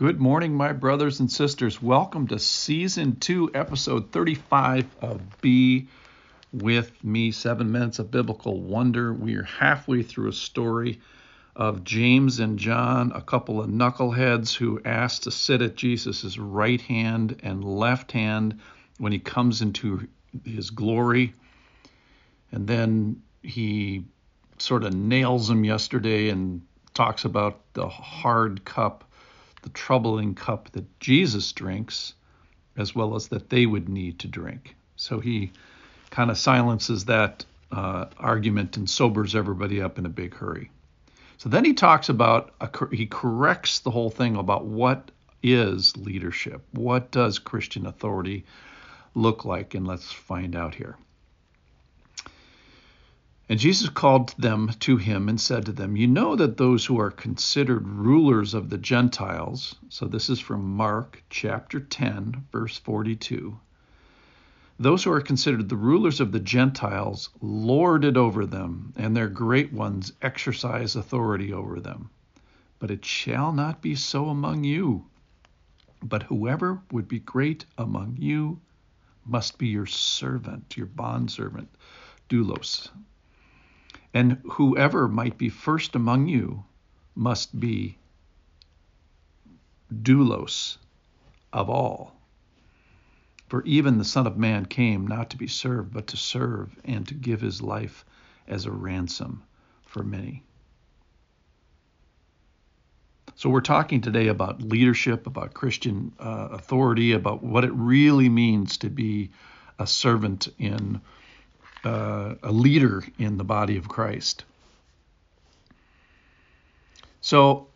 Good morning, my brothers and sisters. Welcome to season two, episode 35 of Be With Me Seven Minutes of Biblical Wonder. We are halfway through a story of James and John, a couple of knuckleheads who asked to sit at Jesus' right hand and left hand when he comes into his glory. And then he sort of nails them yesterday and talks about the hard cup the troubling cup that Jesus drinks, as well as that they would need to drink. So he kind of silences that uh, argument and sobers everybody up in a big hurry. So then he talks about, a, he corrects the whole thing about what is leadership? What does Christian authority look like? And let's find out here. And Jesus called them to him and said to them, You know that those who are considered rulers of the Gentiles, so this is from Mark chapter 10, verse 42. Those who are considered the rulers of the Gentiles lord it over them, and their great ones exercise authority over them. But it shall not be so among you. But whoever would be great among you must be your servant, your bondservant, doulos. And whoever might be first among you must be doulos of all. For even the Son of Man came not to be served, but to serve and to give his life as a ransom for many. So, we're talking today about leadership, about Christian uh, authority, about what it really means to be a servant in uh, a leader in the body of Christ. So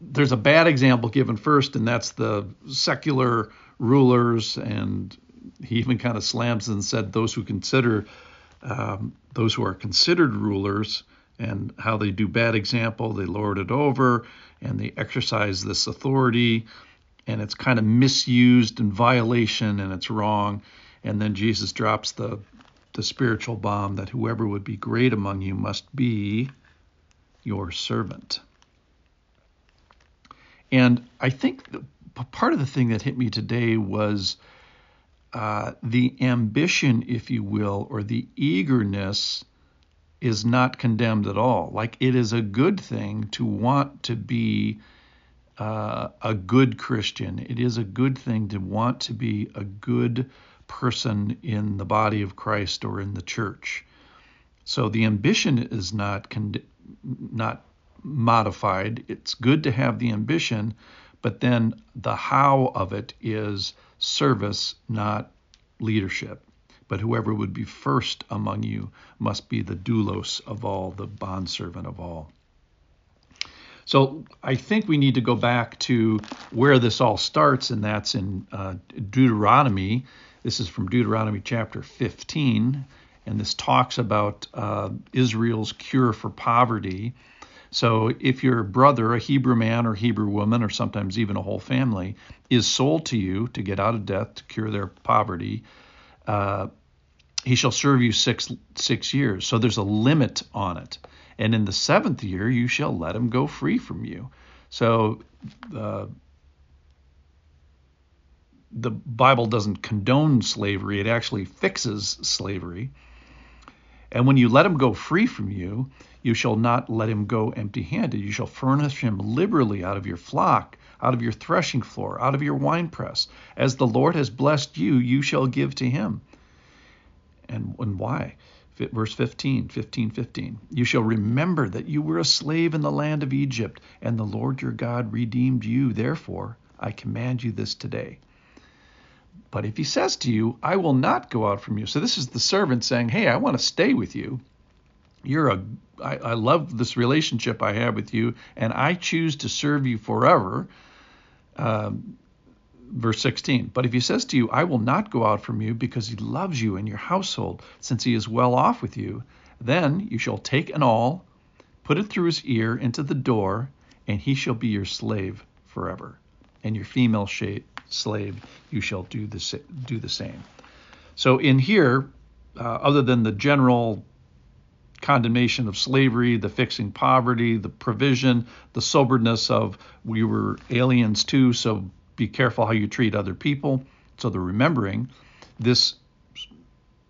there's a bad example given first, and that's the secular rulers, and he even kind of slams and said those who consider um, those who are considered rulers and how they do bad example, they lord it over, and they exercise this authority, and it's kind of misused and violation, and it's wrong. And then Jesus drops the the spiritual bomb that whoever would be great among you must be your servant. And I think part of the thing that hit me today was uh, the ambition, if you will, or the eagerness is not condemned at all. Like it is a good thing to want to be uh, a good Christian. It is a good thing to want to be a good person in the body of Christ or in the church. So the ambition is not con- not modified. It's good to have the ambition, but then the how of it is service, not leadership. But whoever would be first among you must be the doulos of all, the bondservant of all. So I think we need to go back to where this all starts, and that's in uh, Deuteronomy this is from Deuteronomy chapter 15, and this talks about uh, Israel's cure for poverty. So, if your brother, a Hebrew man or Hebrew woman, or sometimes even a whole family, is sold to you to get out of debt to cure their poverty, uh, he shall serve you six six years. So there's a limit on it, and in the seventh year you shall let him go free from you. So uh, the Bible doesn't condone slavery, it actually fixes slavery. And when you let him go free from you, you shall not let him go empty handed. You shall furnish him liberally out of your flock, out of your threshing floor, out of your winepress. As the Lord has blessed you, you shall give to him. And, and why? Verse 15, 15, 15. You shall remember that you were a slave in the land of Egypt, and the Lord your God redeemed you. Therefore, I command you this today. But if he says to you, I will not go out from you. So this is the servant saying, Hey, I want to stay with you. You're a I, I love this relationship I have with you, and I choose to serve you forever. Um, verse 16. But if he says to you, I will not go out from you because he loves you and your household, since he is well off with you, then you shall take an awl, put it through his ear into the door, and he shall be your slave forever, and your female shape slave, you shall do the, do the same. So in here, uh, other than the general condemnation of slavery, the fixing poverty, the provision, the soberness of we were aliens too, so be careful how you treat other people. So the remembering this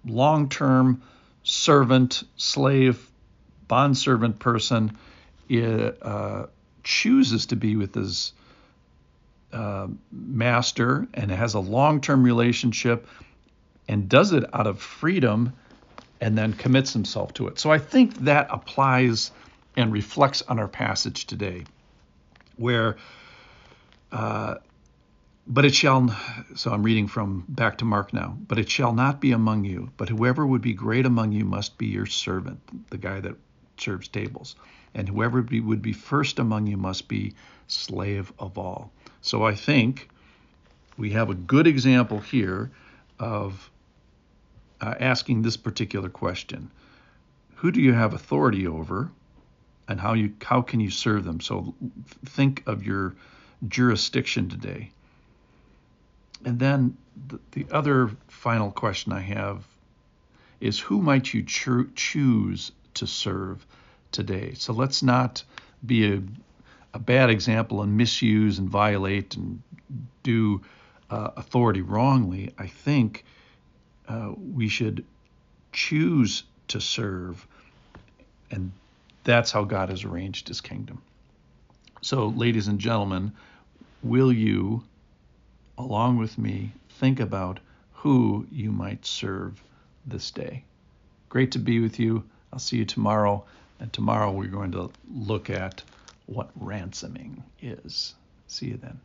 long term servant, slave, bondservant person uh, chooses to be with his uh, master and has a long term relationship and does it out of freedom and then commits himself to it. So I think that applies and reflects on our passage today, where, uh, but it shall, so I'm reading from back to Mark now, but it shall not be among you, but whoever would be great among you must be your servant, the guy that serves tables. And whoever be, would be first among you must be slave of all. So I think we have a good example here of uh, asking this particular question Who do you have authority over, and how, you, how can you serve them? So think of your jurisdiction today. And then the, the other final question I have is Who might you cho- choose to serve today? So let's not be a, a bad example and misuse and violate and do uh, authority wrongly. I think uh, we should choose to serve, and that's how God has arranged his kingdom. So, ladies and gentlemen, will you, along with me, think about who you might serve this day? Great to be with you. I'll see you tomorrow. And tomorrow we're going to look at what ransoming is. See you then.